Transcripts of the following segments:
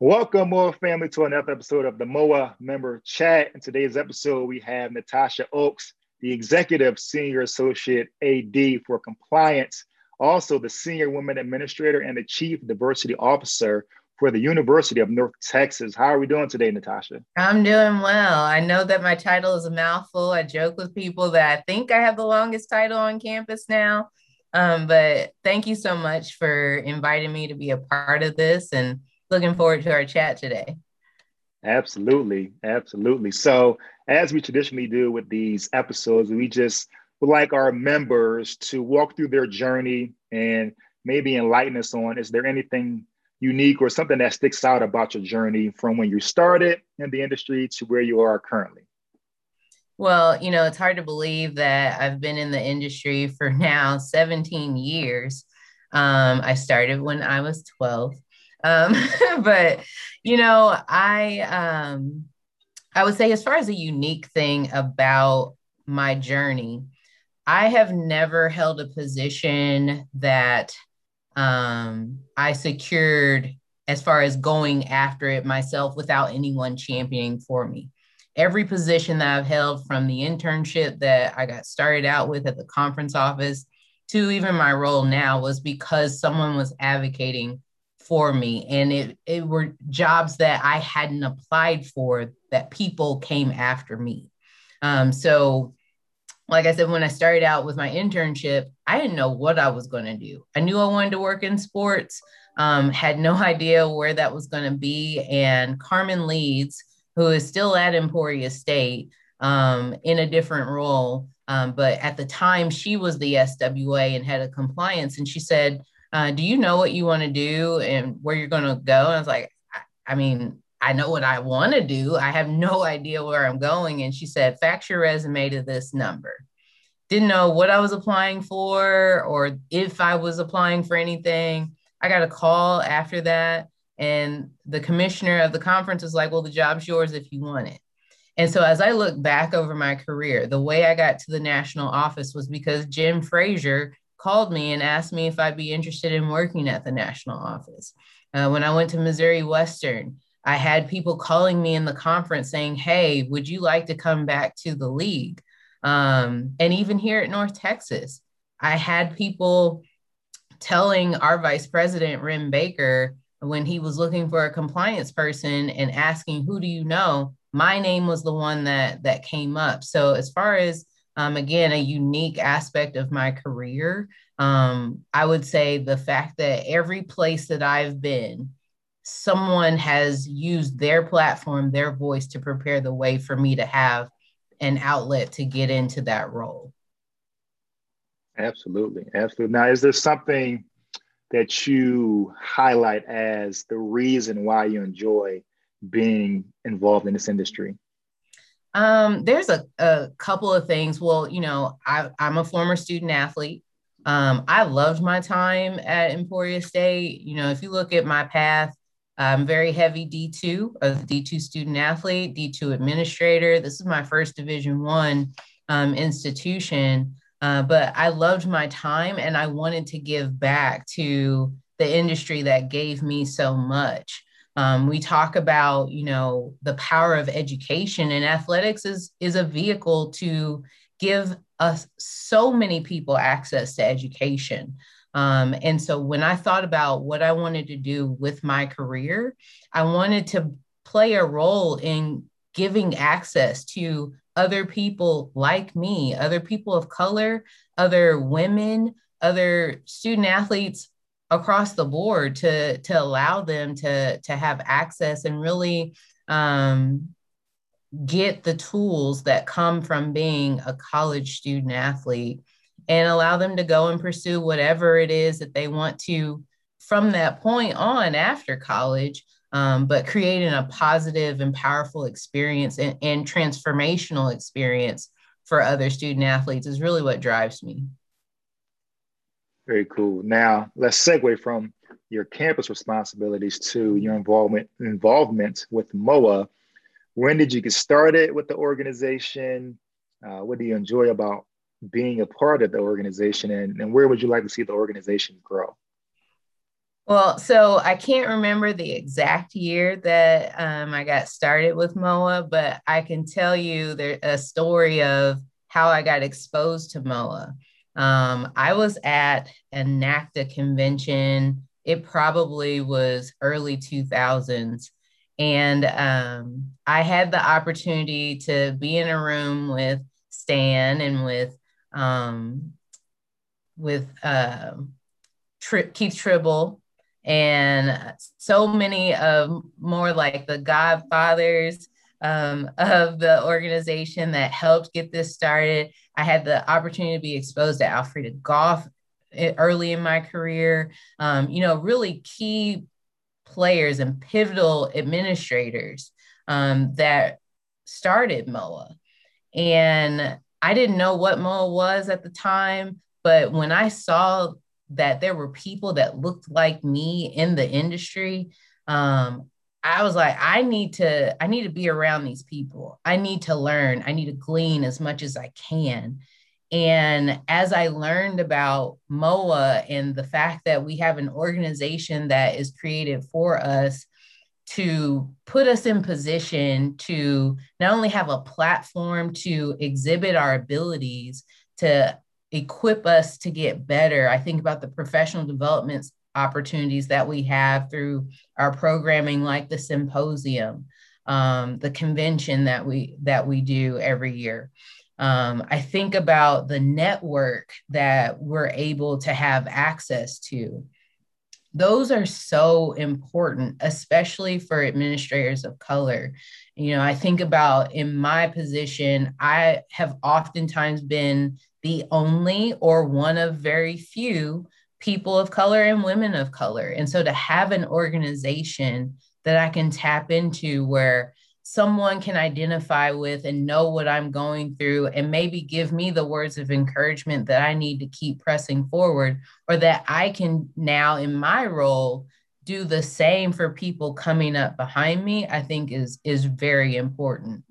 Welcome, MOA family, to another episode of the MOA Member Chat. In today's episode, we have Natasha Oaks, the Executive Senior Associate AD for Compliance, also the Senior Women Administrator and the Chief Diversity Officer for the University of North Texas. How are we doing today, Natasha? I'm doing well. I know that my title is a mouthful. I joke with people that I think I have the longest title on campus now. Um, but thank you so much for inviting me to be a part of this and looking forward to our chat today. Absolutely. Absolutely. So, as we traditionally do with these episodes, we just would like our members to walk through their journey and maybe enlighten us on is there anything unique or something that sticks out about your journey from when you started in the industry to where you are currently? Well, you know, it's hard to believe that I've been in the industry for now 17 years. Um, I started when I was 12. Um, but you know, I um, I would say as far as a unique thing about my journey, I have never held a position that um, I secured as far as going after it myself without anyone championing for me. Every position that I've held from the internship that I got started out with at the conference office to even my role now was because someone was advocating for me. And it, it were jobs that i hadn't applied for that people came after me. Um, so like i said when i started out with my internship i didn't know what i was going to do. I knew i wanted to work in sports um, had no idea where that was going to be. And carmen leeds who is still at emporia state um, in a different role um, but at the time she was the swa and head of compliance. And she said uh, do you know what you want to do and where you're going to go? And I was like, I, I mean, I know what I want to do. I have no idea where I'm going. And she said, fax your resume to this number. Didn't know what I was applying for or if I was applying for anything. I got a call after that. And the commissioner of the conference was like, well, the job's yours if you want it. And so as I look back over my career, the way I got to the national office was because Jim Frazier called me and asked me if I'd be interested in working at the national office. Uh, when I went to Missouri Western, I had people calling me in the conference saying, Hey, would you like to come back to the league? Um, and even here at North Texas, I had people telling our vice president, Wren Baker, when he was looking for a compliance person and asking, Who do you know? My name was the one that that came up. So as far as um, again, a unique aspect of my career. Um, I would say the fact that every place that I've been, someone has used their platform, their voice to prepare the way for me to have an outlet to get into that role. Absolutely. Absolutely. Now, is there something that you highlight as the reason why you enjoy being involved in this industry? Um, there's a, a couple of things. Well, you know, I, I'm a former student athlete. Um, I loved my time at Emporia State. You know, if you look at my path, I'm very heavy D2, a D2 student athlete, D2 administrator. This is my first Division One um, institution, uh, but I loved my time and I wanted to give back to the industry that gave me so much. Um, we talk about, you know, the power of education, and athletics is is a vehicle to give us so many people access to education. Um, and so when I thought about what I wanted to do with my career, I wanted to play a role in giving access to other people like me, other people of color, other women, other student athletes across the board to to allow them to to have access and really um, get the tools that come from being a college student athlete and allow them to go and pursue whatever it is that they want to from that point on after college um, but creating a positive and powerful experience and, and transformational experience for other student athletes is really what drives me very cool. Now let's segue from your campus responsibilities to your involvement involvement with MOA. When did you get started with the organization? Uh, what do you enjoy about being a part of the organization, and, and where would you like to see the organization grow? Well, so I can't remember the exact year that um, I got started with MOA, but I can tell you there a story of how I got exposed to MOA. Um, I was at a NACDA convention. It probably was early 2000s. And um, I had the opportunity to be in a room with Stan and with um, with uh, Tri- Keith Tribble and so many of more like the godfathers um, of the organization that helped get this started. I had the opportunity to be exposed to Alfreda Goff eh, early in my career. Um, you know, really key players and pivotal administrators um, that started MOA. And I didn't know what MOA was at the time, but when I saw that there were people that looked like me in the industry, um, I was like, I need to, I need to be around these people. I need to learn. I need to glean as much as I can. And as I learned about MOA and the fact that we have an organization that is created for us to put us in position to not only have a platform to exhibit our abilities, to equip us to get better. I think about the professional development opportunities that we have through our programming, like the symposium, um, the convention that we that we do every year. Um, I think about the network that we're able to have access to. Those are so important, especially for administrators of color. You know, I think about in my position, I have oftentimes been the only or one of very few people of color and women of color. And so to have an organization that I can tap into where someone can identify with and know what I'm going through and maybe give me the words of encouragement that I need to keep pressing forward, or that I can now in my role do the same for people coming up behind me, I think is is very important.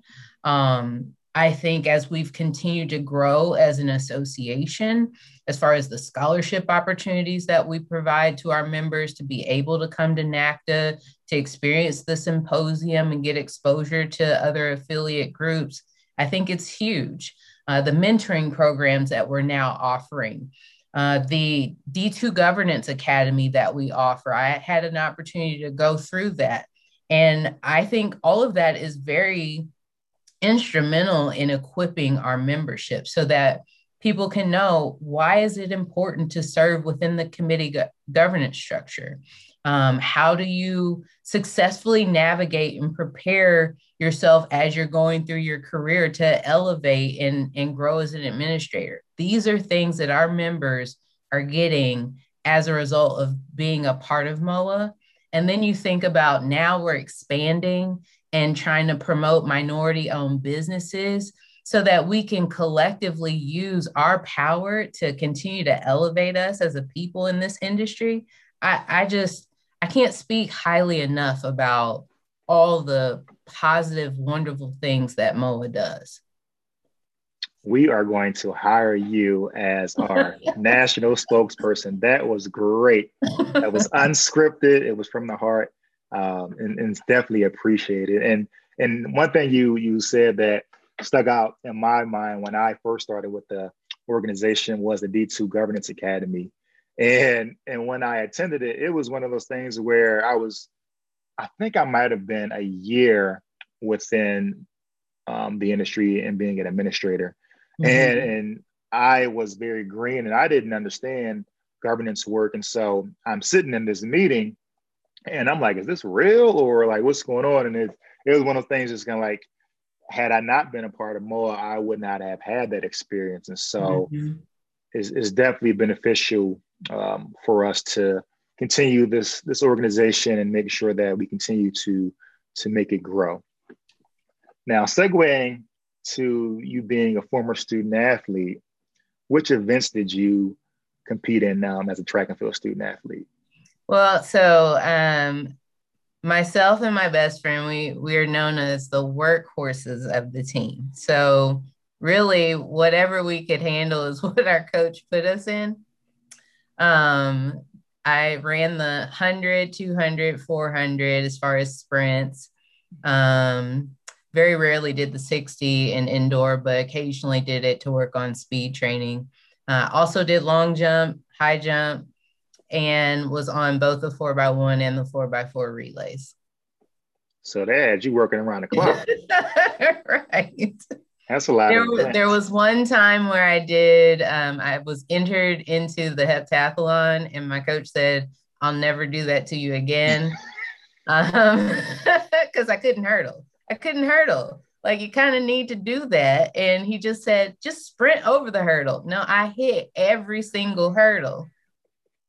Um, I think as we've continued to grow as an association, as far as the scholarship opportunities that we provide to our members to be able to come to NACDA, to experience the symposium and get exposure to other affiliate groups, I think it's huge. Uh, the mentoring programs that we're now offering, uh, the D2 Governance Academy that we offer, I had an opportunity to go through that. And I think all of that is very instrumental in equipping our membership so that people can know why is it important to serve within the committee go- governance structure? Um, how do you successfully navigate and prepare yourself as you're going through your career to elevate and, and grow as an administrator? These are things that our members are getting as a result of being a part of moa and then you think about now we're expanding and trying to promote minority owned businesses so that we can collectively use our power to continue to elevate us as a people in this industry. I, I just, I can't speak highly enough about all the positive, wonderful things that MOA does. We are going to hire you as our national spokesperson. That was great. That was unscripted. It was from the heart um, and, and, it's definitely appreciated. And and one thing you you said that stuck out in my mind when I first started with the organization was the D2 Governance Academy. And and when I attended it, it was one of those things where I was, I think I might have been a year within um, the industry and being an administrator. Mm-hmm. And and I was very green and I didn't understand governance work. And so I'm sitting in this meeting and I'm like, is this real or like what's going on? And it, it was one of those things that's kind of like, had I not been a part of MOA, I would not have had that experience. And so mm-hmm. it's, it's, definitely beneficial um, for us to continue this this organization and make sure that we continue to to make it grow. Now, segueing to you being a former student athlete, which events did you compete in um, as a track and field student athlete? Well, so um, myself and my best friend, we we are known as the workhorses of the team. So really, whatever we could handle is what our coach put us in. Um, I ran the 100, 200, 400 as far as sprints. Um, very rarely did the 60 in indoor, but occasionally did it to work on speed training. Uh, also did long jump, high jump, and was on both the four by one and the four by four relays. So that had you working around the clock. right. That's a lot. There, there was one time where I did, um, I was entered into the heptathlon, and my coach said, I'll never do that to you again. um, because I couldn't hurdle. I couldn't hurdle. Like you kind of need to do that. And he just said, just sprint over the hurdle. No, I hit every single hurdle.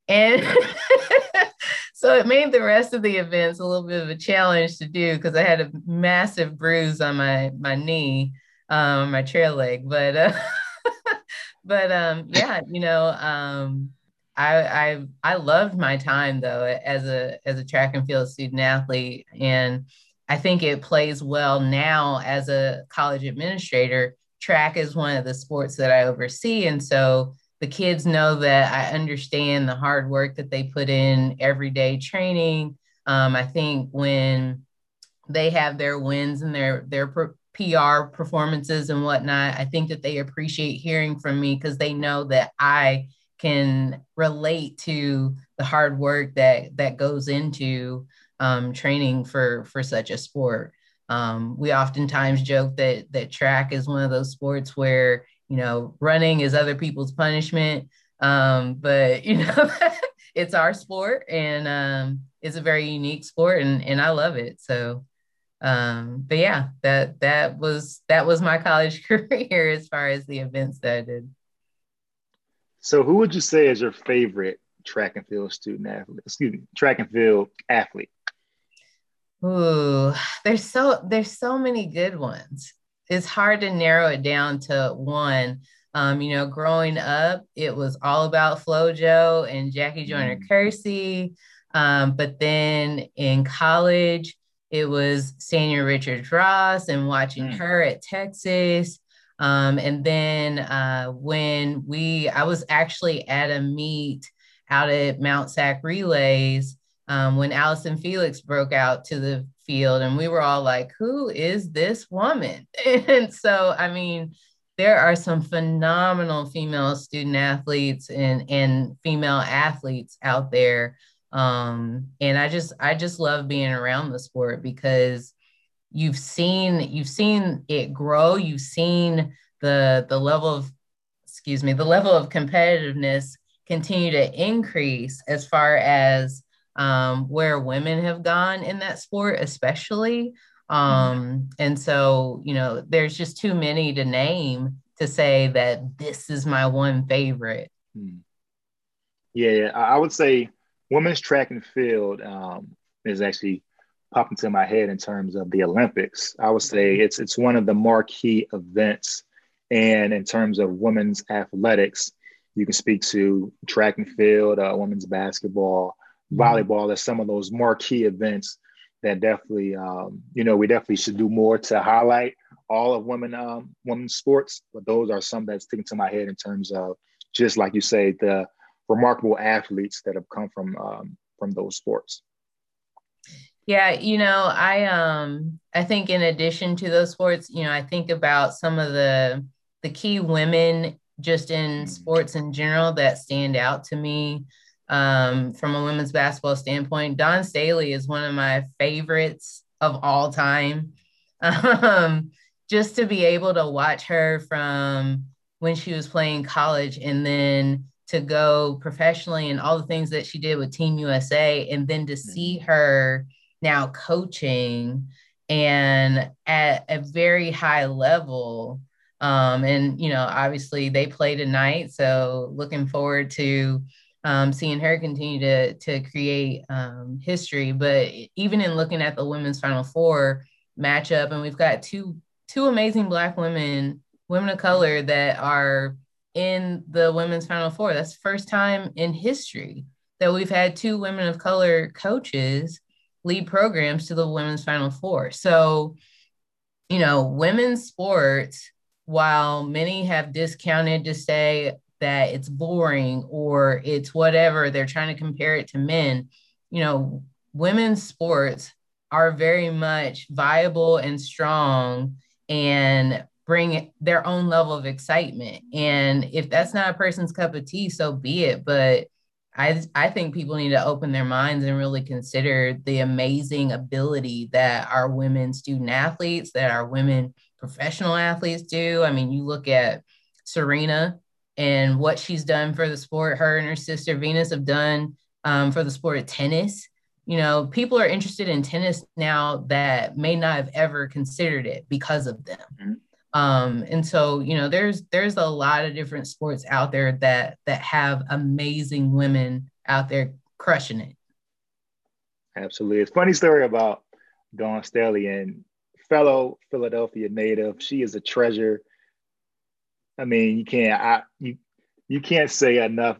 And so it made the rest of the events a little bit of a challenge to do because I had a massive bruise on my my knee, um, my trail leg. But uh, but um, yeah, you know, um, I I I loved my time though as a as a track and field student athlete, and I think it plays well now as a college administrator. Track is one of the sports that I oversee, and so the kids know that I understand the hard work that they put in everyday training. Um, I think when they have their wins and their their PR performances and whatnot, I think that they appreciate hearing from me because they know that I can relate to the hard work that that goes into um, training for for such a sport. Um, we oftentimes joke that that track is one of those sports where you know running is other people's punishment, um, but you know it's our sport and um, it's a very unique sport, and and I love it. So, um, but yeah, that that was that was my college career as far as the events that I did. So, who would you say is your favorite track and field student athlete? Excuse me, track and field athlete. Ooh, there's so there's so many good ones. It's hard to narrow it down to one. Um, you know, growing up, it was all about FloJo and Jackie Joyner mm. Kersee. Um, but then in college, it was Sanya Richards Ross and watching mm. her at Texas. Um, and then uh, when we, I was actually at a meet out at Mount Sac Relays um, when Allison Felix broke out to the field, and we were all like, "Who is this woman?" And so, I mean, there are some phenomenal female student athletes and and female athletes out there, um, and I just I just love being around the sport because you've seen you've seen it grow you've seen the the level of excuse me the level of competitiveness continue to increase as far as um, where women have gone in that sport especially um, and so you know there's just too many to name to say that this is my one favorite hmm. yeah i would say women's track and field um, is actually pop into my head in terms of the Olympics. I would say mm-hmm. it's it's one of the marquee events, and in terms of women's athletics, you can speak to track and field, uh, women's basketball, mm-hmm. Volleyball as some of those marquee events that definitely, um, you know, we definitely should do more to highlight all of women um, women's sports. But those are some that's sticking to my head in terms of just like you say, the remarkable athletes that have come from um, from those sports. Yeah, you know, I um I think in addition to those sports, you know, I think about some of the the key women just in mm. sports in general that stand out to me um, from a women's basketball standpoint. Dawn Staley is one of my favorites of all time. Um, just to be able to watch her from when she was playing college and then to go professionally and all the things that she did with Team USA, and then to see mm. her now coaching and at a very high level. Um, and you know, obviously they play tonight, so looking forward to um, seeing her continue to to create um, history. But even in looking at the women's Final Four matchup, and we've got two two amazing Black women, women of color that are in the women's Final Four. That's the first time in history that we've had two women of color coaches lead programs to the women's final four. So, you know, women's sports, while many have discounted to say that it's boring or it's whatever they're trying to compare it to men. You know women's sports are very much viable and strong and bring their own level of excitement. And if that's not a person's cup of tea so be it. But I, I think people need to open their minds and really consider the amazing ability that our women student athletes, that our women professional athletes do. I mean, you look at Serena and what she's done for the sport. Her and her sister Venus have done um, for the sport of tennis. You know, people are interested in tennis now that may not have ever considered it because of them. Mm-hmm. Um, and so, you know, there's there's a lot of different sports out there that that have amazing women out there crushing it. Absolutely, it's funny story about Dawn Staley and fellow Philadelphia native. She is a treasure. I mean, you can't I you you can't say enough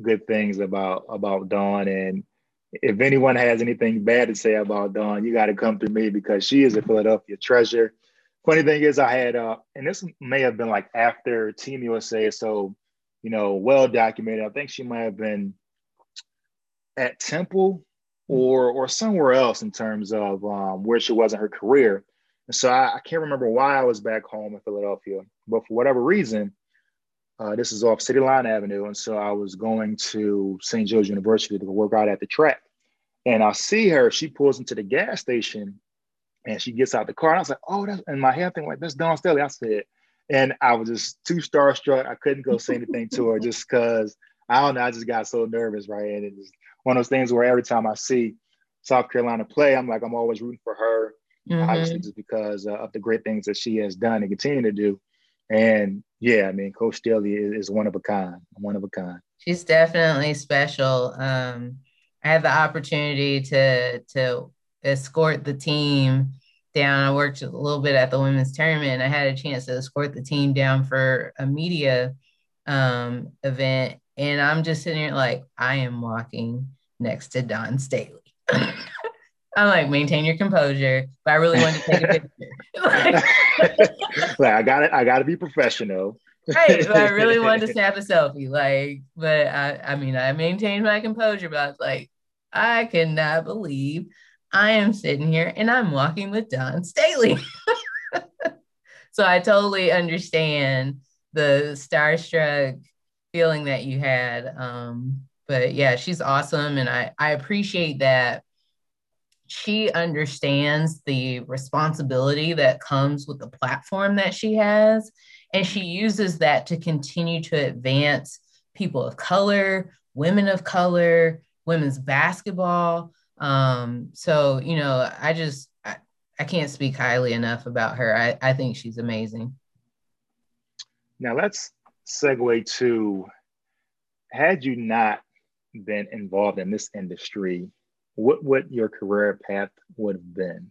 good things about about Dawn. And if anyone has anything bad to say about Dawn, you got to come through me because she is a Philadelphia treasure. Funny thing is, I had uh, and this may have been like after Team USA, so you know, well documented. I think she might have been at Temple or or somewhere else in terms of um, where she was in her career. And so I, I, can't remember why I was back home in Philadelphia, but for whatever reason, uh, this is off City Line Avenue. And so I was going to St. Joe's University to work out at the track. And I see her, she pulls into the gas station and she gets out the car. And I was like, oh, that's, and my head thing like, that's Dawn Staley. I said, and I was just too starstruck. I couldn't go say anything to her just because I don't know. I just got so nervous, right? And it's one of those things where every time I see South Carolina play, I'm like, I'm always rooting for her mm-hmm. obviously just because uh, of the great things that she has done and continue to do. And yeah, I mean, Coach Staley is, is one of a kind, one of a kind. She's definitely special. Um, I had the opportunity to to escort the team down. I worked a little bit at the women's tournament. And I had a chance to escort the team down for a media um, event, and I'm just sitting here like I am walking next to Dawn Staley. I'm like, maintain your composure, but I really wanted to take a picture. like, like, I got it. I got to be professional. right. But I really wanted to snap a selfie. Like, but I, I mean, I maintained my composure, but I was like, I cannot believe I am sitting here and I'm walking with Dawn Staley. so I totally understand the starstruck feeling that you had. Um, but yeah, she's awesome. And I, I appreciate that she understands the responsibility that comes with the platform that she has. And she uses that to continue to advance people of color, women of color, women's basketball. Um, so, you know, I just, I, I can't speak highly enough about her. I, I think she's amazing. Now let's segue to had you not been involved in this industry, what what your career path would have been?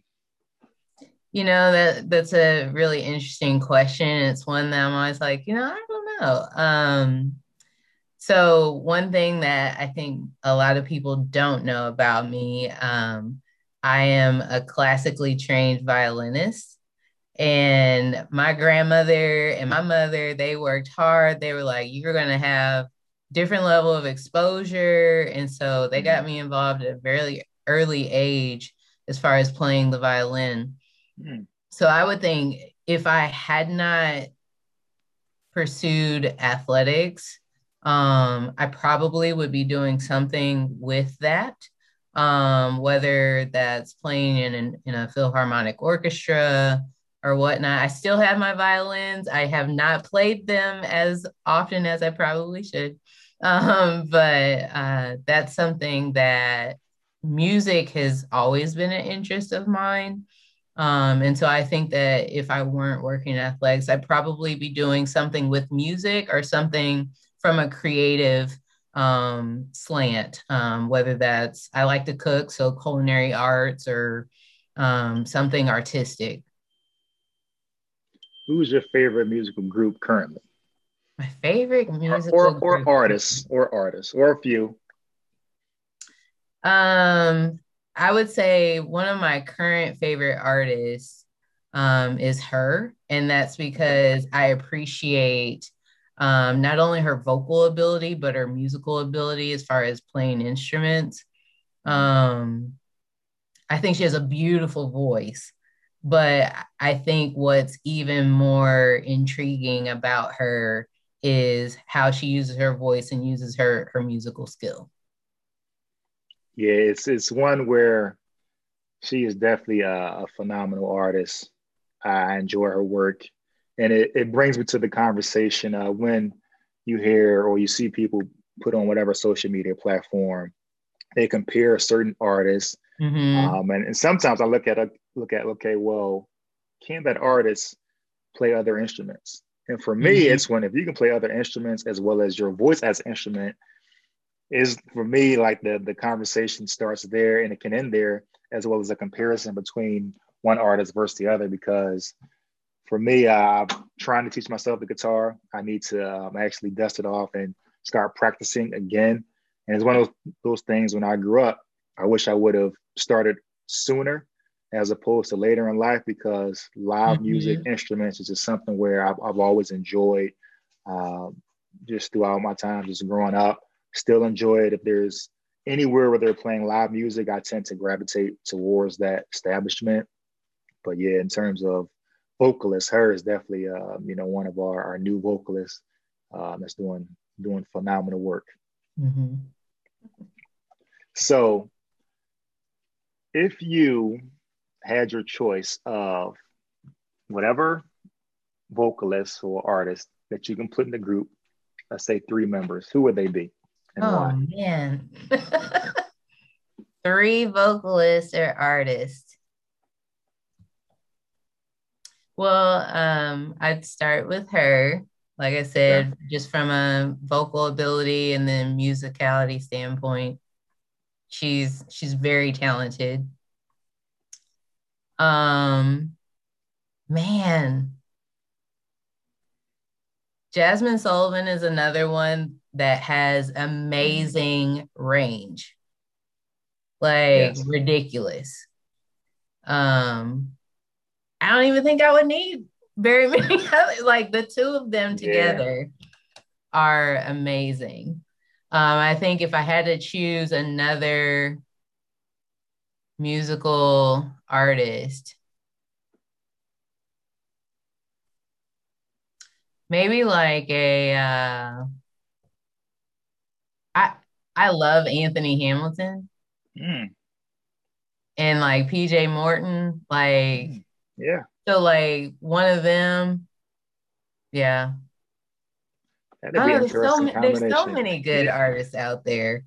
You know that that's a really interesting question. It's one that I'm always like, you know, I don't know. Um, so one thing that I think a lot of people don't know about me, um, I am a classically trained violinist. And my grandmother and my mother, they worked hard. They were like, you're going to have different level of exposure. And so they got mm-hmm. me involved at a very early age as far as playing the violin. Mm. So I would think if I had not pursued athletics, um, I probably would be doing something with that. Um, whether that's playing in, an, in a philharmonic orchestra or whatnot. I still have my violins. I have not played them as often as I probably should. Um, but uh, that's something that music has always been an interest of mine. Um, and so I think that if I weren't working in athletics, I'd probably be doing something with music or something from a creative um, slant, um, whether that's I like to cook, so culinary arts or um, something artistic. Who's your favorite musical group currently? My favorite musical or, or, or artists or artists or a few. Um, I would say one of my current favorite artists um, is H.E.R., and that's because I appreciate um, not only her vocal ability, but her musical ability as far as playing instruments. Um, I think she has a beautiful voice, but I think what's even more intriguing about her is how she uses her voice and uses her her musical skill. Yeah, it's it's one where she is definitely a, a phenomenal artist. I enjoy her work and it, it brings me to the conversation uh, when you hear or you see people put on whatever social media platform they compare certain artists mm-hmm. um, and, and, sometimes i look at a look at okay well can that artist play other instruments and for me mm-hmm. it's when if you can play other instruments as well as your voice as instrument is for me like the the conversation starts there and it can end there as well as a comparison between one artist versus the other because for me, uh, I'm trying to teach myself the guitar. I need to um, actually dust it off and start practicing again. And it's one of those, those things when I grew up, I wish I would have started sooner as opposed to later in life because live mm-hmm. music instruments is just something where I've, I've always enjoyed um, just throughout my time, just growing up. Still enjoy it. If there's anywhere where they're playing live music, I tend to gravitate towards that establishment. But yeah, in terms of vocalists H.E.R. is definitely uh, you know one of our, our new vocalists um, that's doing doing phenomenal work. Mm-hmm. So, if you had your choice of whatever vocalist or artist that you can put in the group, let's say three members, who would they be? oh why? man, three vocalists or artists. Well, um, I'd start with her. Like I said, yeah. just from a vocal ability and then musicality standpoint, she's she's very talented. Um, man, Jazmine Sullivan is another one that has amazing range, like yes. ridiculous. Um, I don't even think I would need very many like the two of them together yeah. are amazing. Um, I think if I had to choose another musical artist, maybe like a uh, I I love Anthony Hamilton. Mm. And like PJ Morton, like mm. Yeah. So like one of them, yeah. there's, so, there's so many good yeah. artists out there.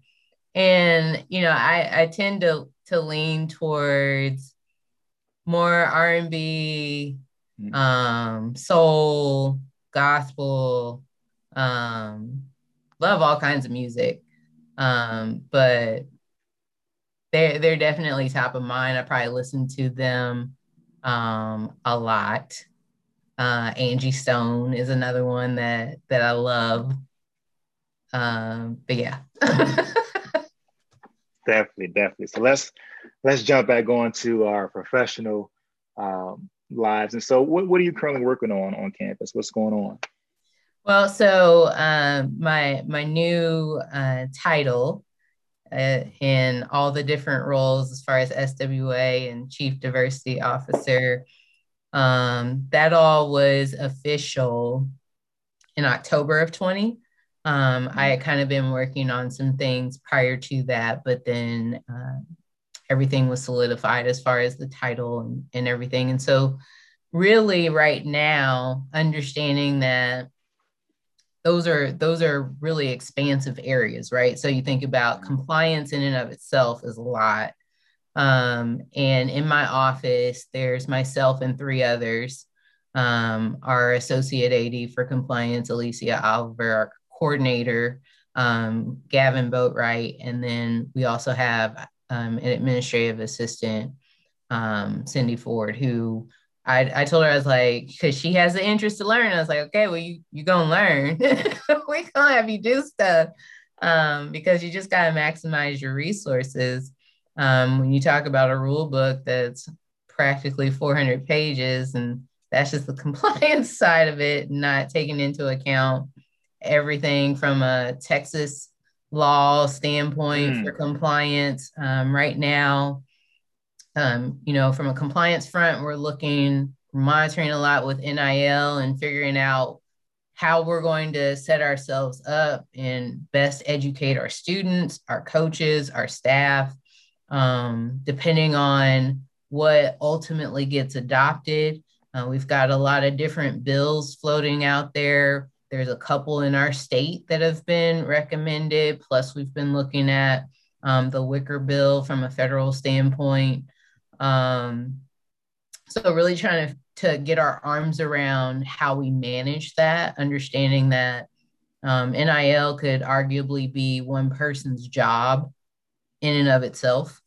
And you know, I, I tend to to lean towards more R and B, mm-hmm. um, soul, gospel, um, love all kinds of music. Um, but they're they're definitely top of mind. I probably listen to them um, a lot. Uh, Angie Stone is another one that that I love. Um, but yeah. definitely, definitely. So let's let's jump back on to our professional um, lives. And so, what, what are you currently working on on campus? What's going on? Well, so um, my my new uh, title uh, in all the different roles as far as SWA and Chief Diversity Officer. Um, that all was official in October of 20. Um, I had kind of been working on some things prior to that, but then uh, everything was solidified as far as the title and, and everything. And so, really, right now, understanding that those are those are really expansive areas right? So you think about compliance in and of itself is a lot. Um, and in my office there's myself and three others. Um, our associate ad for compliance alicia oliver our coordinator um, gavin boatwright and then we also have um, an administrative assistant um, cindy ford who I, I told her I was like because she has the interest to learn. I was like, okay, well you you gonna learn. we gonna have you do stuff um, because you just gotta maximize your resources. Um, when you talk about a rule book that's practically 400 pages, and that's just the compliance side of it, not taking into account everything from a Texas law standpoint mm. for compliance. Um, right now, um, you know, from a compliance front, we're looking, monitoring a lot with NIL and figuring out how we're going to set ourselves up and best educate our students, our coaches, our staff, um, depending on what ultimately gets adopted. Uh, we've got a lot of different bills floating out there. There's a couple in our state that have been recommended. Plus, we've been looking at um, the Wicker bill from a federal standpoint. Um, so, really trying to, to get our arms around how we manage that, understanding that um, NIL could arguably be one person's job in and of itself.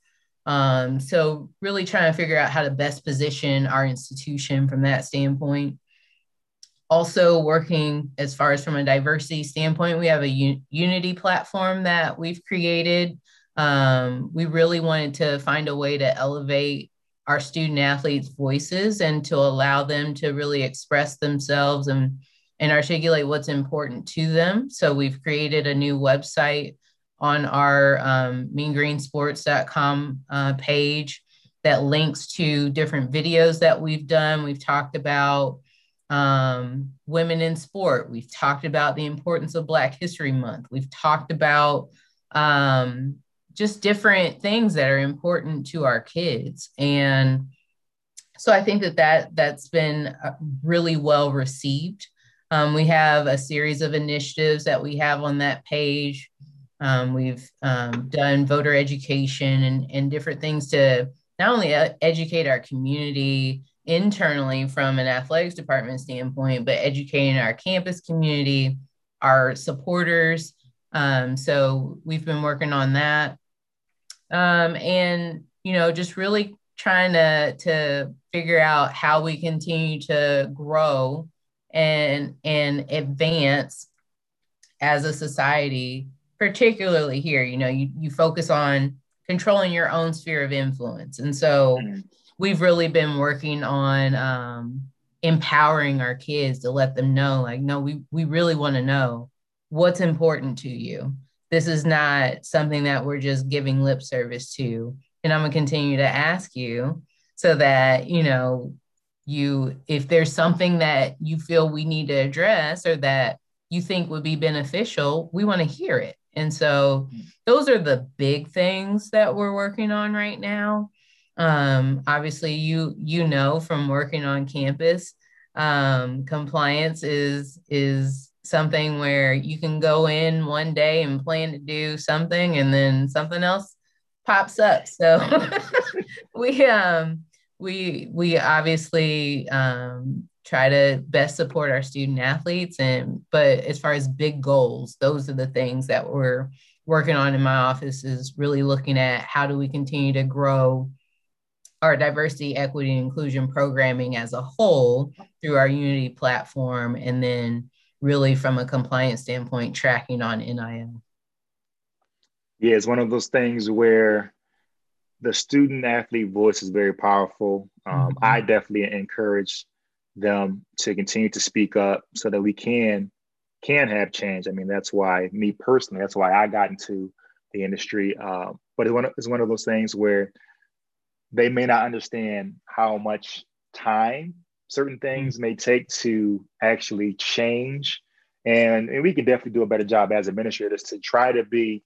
Um, so, really trying to figure out how to best position our institution from that standpoint also working as far as from a diversity standpoint we have a U- unity platform that we've created. Um, we really wanted to find a way to elevate our student athletes voices and to allow them to really express themselves and and articulate what's important to them. So we've created a new website on our um, meangreensports.com uh, page that links to different videos that we've done. We've talked about um, women in sport. We've talked about the importance of Black History Month. We've talked about um, just different things that are important to our kids. And so I think that, that that's been uh, really well received. Um, we have a series of initiatives that we have on that page. Um, we've um, done voter education and, and different things to not only uh, educate our community internally from an athletics department standpoint, but educating our campus community, our supporters. Um, so we've been working on that. Um, and, you know, just really trying to, to figure out how we continue to grow and, and advance as a society, particularly here, you know, you, you focus on controlling your own sphere of influence. And so, mm-hmm we've really been working on um, empowering our kids to let them know like no we we really want to know what's important to you. This is not something that we're just giving lip service to. And i'm going to continue to ask you so that you know you if there's something that you feel we need to address or that you think would be beneficial we want to hear it. And so those are the big things that we're working on right now um, obviously, you you know from working on campus, um, compliance is is something where you can go in one day and plan to do something, and then something else pops up. So we um we we obviously um, try to best support our student athletes and but as far as big goals those are the things that we're working on in my office is really looking at how do we continue to grow our diversity, equity, and inclusion programming as a whole through our Unity platform, and then really from a compliance standpoint, tracking on NIL. Yeah, it's one of those things where the student athlete voice is very powerful. Um, mm-hmm. I definitely encourage them to continue to speak up so that we can can have change. I mean, that's why me personally, that's why I got into the industry. Uh, but it's one, of, it's one of those things where they may not understand how much time certain things may take to actually change. And, and we can definitely do a better job as administrators to try to be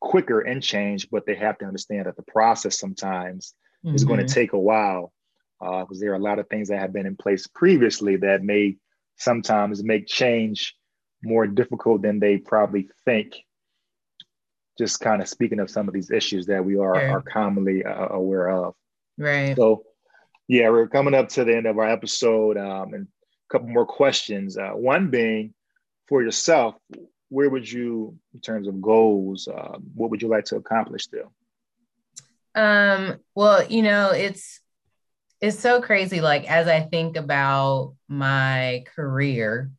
quicker in change, but they have to understand that the process sometimes mm-hmm. is going to take a while because uh, there are a lot of things that have been in place previously that may sometimes make change more difficult than they probably think just kind of speaking of some of these issues that we are, are commonly uh, aware of. Right. So, yeah, we're coming up to the end of our episode um, and a couple more questions. Uh, one being for yourself, where would you, in terms of goals, uh, what would you like to accomplish still? Um, well, you know, it's it's so crazy. Like as I think about my career,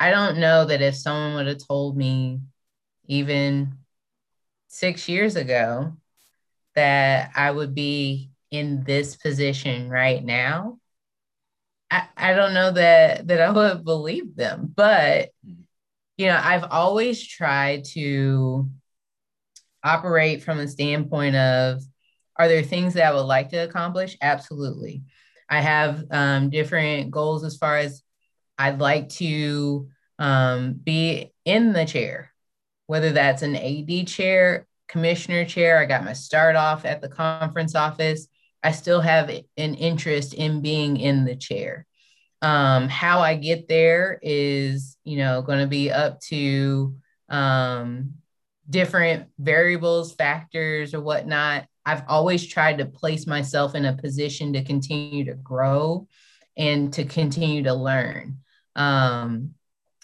I don't know that if someone would have told me even six years ago that I would be in this position right now, I, I don't know that that I would believe them, but you know, I've always tried to operate from a standpoint of are there things that I would like to accomplish? Absolutely. I have um, different goals as far as I'd like to um, be in the chair, whether that's an AD chair, commissioner chair. I got my start off at the conference office. I still have an interest in being in the chair. Um, how I get there is, you know, going to be up to um, different variables, factors, or whatnot. I've always tried to place myself in a position to continue to grow and to continue to learn. Um,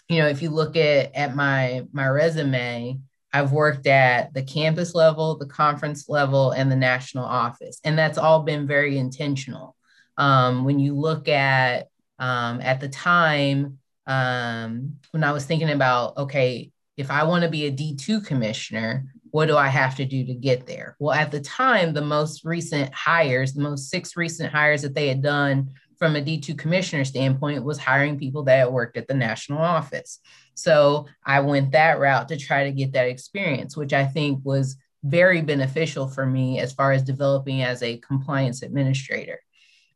you know, if you look at at my my resume, I've worked at the campus level, the conference level, and the national office, and that's all been very intentional. Um, when you look at um, at the time um, when I was thinking about, okay, if I want to be a D2 commissioner, what do I have to do to get there? Well, at the time, the most recent hires, the most six recent hires that they had done from a D2 commissioner standpoint was hiring people that worked at the national office. So I went that route to try to get that experience, which I think was very beneficial for me as far as developing as a compliance administrator.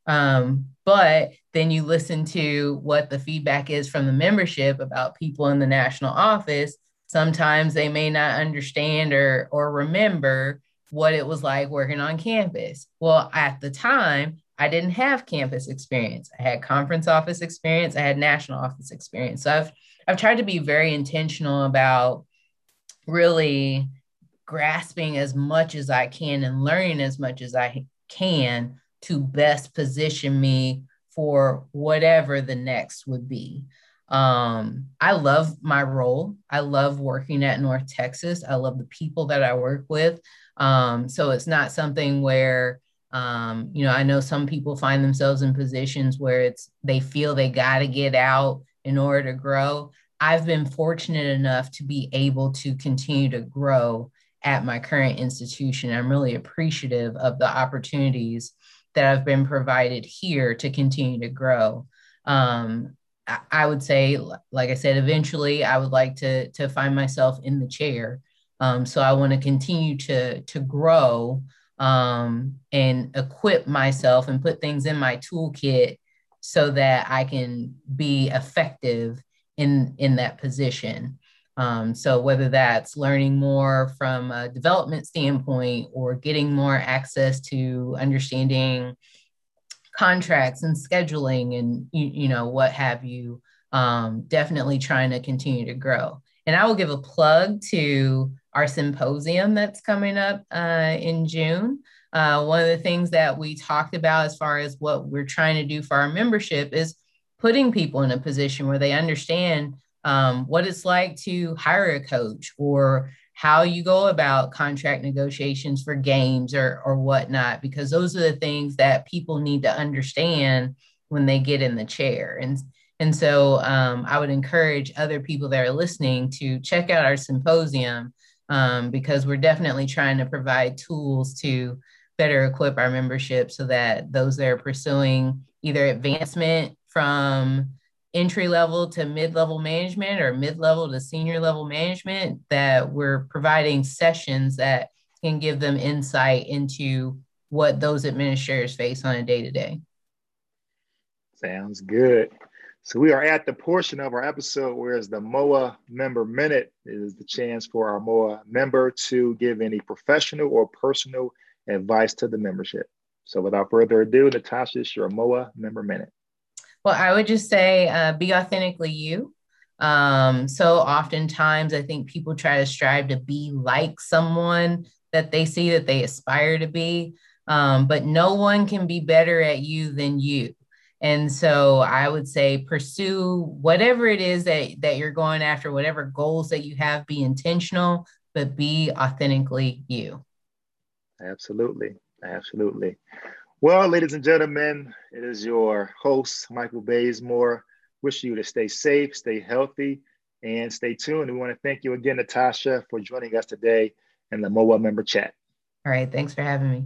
Um, but then you listen to what the feedback is from the membership about people in the national office, sometimes they may not understand or or remember what it was like working on campus. Well, at the time, I didn't have campus experience. I had conference office experience, I had national office experience. So I've I've tried to be very intentional about really grasping as much as I can and learning as much as I can to best position me for whatever the next would be. Um, I love my role. I love working at North Texas. I love the people that I work with. Um, so it's not something where, um, you know, I know some people find themselves in positions where it's they feel they got to get out in order to grow. I've been fortunate enough to be able to continue to grow at my current institution. I'm really appreciative of the opportunities that I've been provided here to continue to grow. Um, I would say, like I said, eventually I would like to to find myself in the chair. Um, so I want to continue to to grow um, and equip myself and put things in my toolkit so that I can be effective in in that position. Um, so whether that's learning more from a development standpoint or getting more access to understanding contracts and scheduling and you, you know what have you um, definitely trying to continue to grow and i will give a plug to our symposium that's coming up uh, in june uh, one of the things that we talked about as far as what we're trying to do for our membership is putting people in a position where they understand um, what it's like to hire a coach or how you go about contract negotiations for games or or whatnot, because those are the things that people need to understand when they get in the chair. And and so um, I would encourage other people that are listening to check out our symposium um, because we're definitely trying to provide tools to better equip our membership so that those that are pursuing either advancement from entry level to mid level management or mid level to senior level management that we're providing sessions that can give them insight into what those administrators face on a day to day. Sounds good. So we are at the portion of our episode where it's the MOA member minute. It is the chance for our MOA member to give any professional or personal advice to the membership. So without further ado, Natasha, it's your MOA member minute. Well, I would just say uh, be authentically you. Um, so oftentimes, I think people try to strive to be like someone that they see that they aspire to be, um, but no one can be better at you than you. And so I would say pursue whatever it is that, that you're going after, whatever goals that you have, be intentional, but be authentically you. Absolutely. Absolutely. Well, ladies and gentlemen, it is your host, Michael Bazemore. Wish you to stay safe, stay healthy, and stay tuned. We want to thank you again, Natasha, for joining us today in the MOA member chat. All right. Thanks for having me.